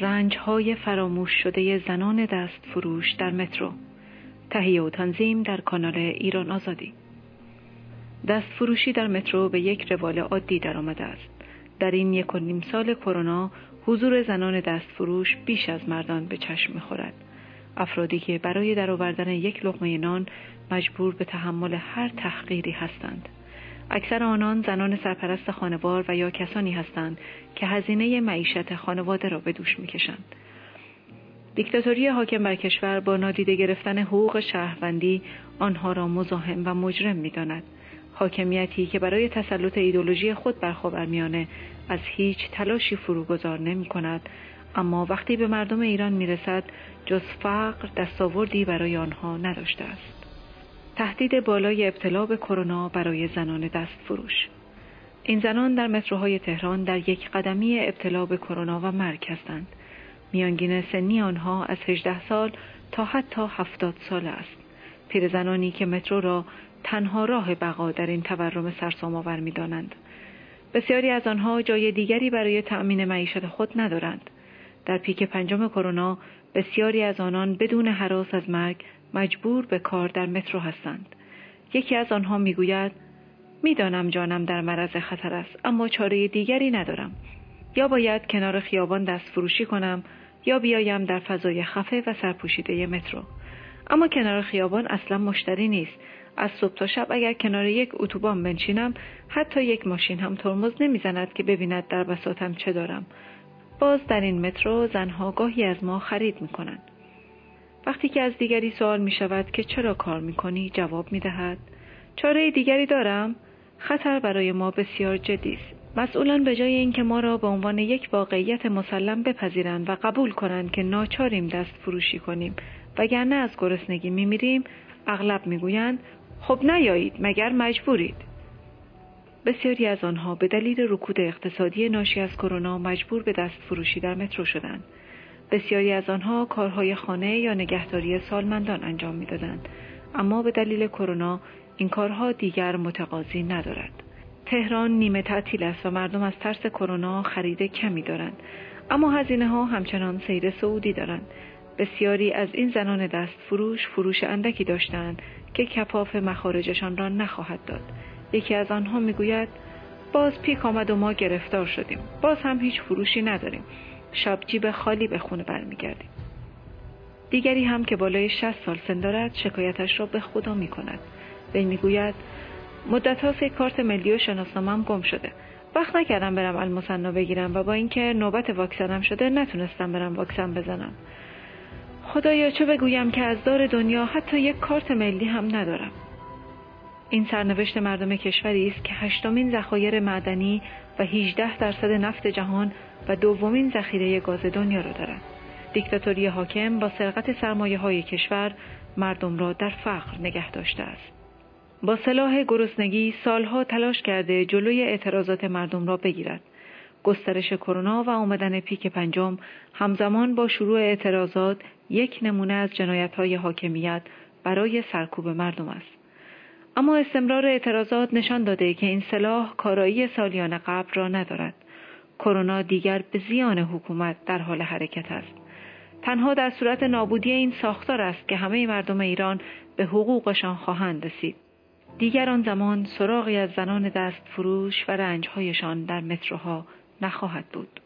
رنجهای فراموش شده زنان دست فروش در مترو. تهیه و تنظیم در کانال ایران آزادی. دست فروشی در مترو به یک روال عادی درآمده است. در این یک و نیم سال کرونا حضور زنان دست فروش بیش از مردان به چشم می‌خورد. افرادی که برای درآوردن یک لقمه نان مجبور به تحمل هر تحقیری هستند. اکثر آنان زنان سرپرست خانوار و یا کسانی هستند که هزینه معیشت خانواده را به دوش می‌کشند. دیکتاتوری حاکم بر کشور با نادیده گرفتن حقوق شهروندی آنها را مزاحم و مجرم می‌داند. حاکمیتی که برای تسلط ایدولوژی خود بر خاورمیانه از هیچ تلاشی فروگذار نمی کند اما وقتی به مردم ایران می رسد جز فقر دستاوردی برای آنها نداشته است. تهدید بالای ابتلا به کرونا برای زنان دست فروش این زنان در متروهای تهران در یک قدمی ابتلا به کرونا و مرگ هستند. میانگین سنی آنها از 18 سال تا حتی 70 سال است. پیرزنانی که مترو را تنها راه بقا در این تورم سرسام آور می‌دانند. بسیاری از آنها جای دیگری برای تأمین معیشت خود ندارند. در پیک پنجم کرونا بسیاری از آنان بدون حراس از مرگ مجبور به کار در مترو هستند. یکی از آنها می‌گوید می‌دانم جانم در معرض خطر است اما چاره دیگری ندارم. یا باید کنار خیابان دست فروشی کنم یا بیایم در فضای خفه و سرپوشیده مترو. اما کنار خیابان اصلا مشتری نیست. از صبح تا شب اگر کنار یک اتوبان بنشینم حتی یک ماشین هم ترمز نمی‌زند که ببیند در بساتم چه دارم. باز در این مترو زنها گاهی از ما خرید می‌کنند. وقتی که از دیگری سوال می شود که چرا کار می کنی جواب می دهد چاره دیگری دارم خطر برای ما بسیار جدی است مسئولان به جای اینکه ما را به عنوان یک واقعیت مسلم بپذیرند و قبول کنند که ناچاریم دست فروشی کنیم وگرنه از گرسنگی میریم اغلب می‌گویند خب نیایید مگر مجبورید بسیاری از آنها به دلیل رکود اقتصادی ناشی از کرونا مجبور به دست فروشی در مترو شدند. بسیاری از آنها کارهای خانه یا نگهداری سالمندان انجام می‌دادند. اما به دلیل کرونا این کارها دیگر متقاضی ندارد. تهران نیمه تعطیل است و مردم از ترس کرونا خرید کمی دارند. اما هزینه ها همچنان سیر سعودی دارند. بسیاری از این زنان دست فروش فروش اندکی داشتند که کپاف مخارجشان را نخواهد داد. یکی از آنها می‌گوید باز پیک آمد و ما گرفتار شدیم. باز هم هیچ فروشی نداریم. شب جیب خالی به خونه برمیگردیم. دیگری هم که بالای 60 سال سن دارد شکایتش را به خدا می کند وی می‌گوید مدت ها فکر کارت ملی و شناسنامم گم شده. وقت نکردم برم المصنا بگیرم و با اینکه نوبت واکسنم شده نتونستم برم واکسن بزنم. خدایا چه بگویم که از دار دنیا حتی یک کارت ملی هم ندارم. این سرنوشت مردم کشوری است که هشتمین ذخایر معدنی و 18 درصد نفت جهان و دومین ذخیره گاز دنیا را دارد. دیکتاتوری حاکم با سرقت سرمایه های کشور مردم را در فقر نگه داشته است. با سلاح گرسنگی سالها تلاش کرده جلوی اعتراضات مردم را بگیرد. گسترش کرونا و آمدن پیک پنجم همزمان با شروع اعتراضات یک نمونه از جنایت های حاکمیت برای سرکوب مردم است. اما استمرار اعتراضات نشان داده که این سلاح کارایی سالیان قبل را ندارد. کرونا دیگر به زیان حکومت در حال حرکت است. تنها در صورت نابودی این ساختار است که همه مردم ایران به حقوقشان خواهند رسید. دیگر آن زمان سراغی از زنان دست فروش و رنجهایشان در متروها نخواهد بود.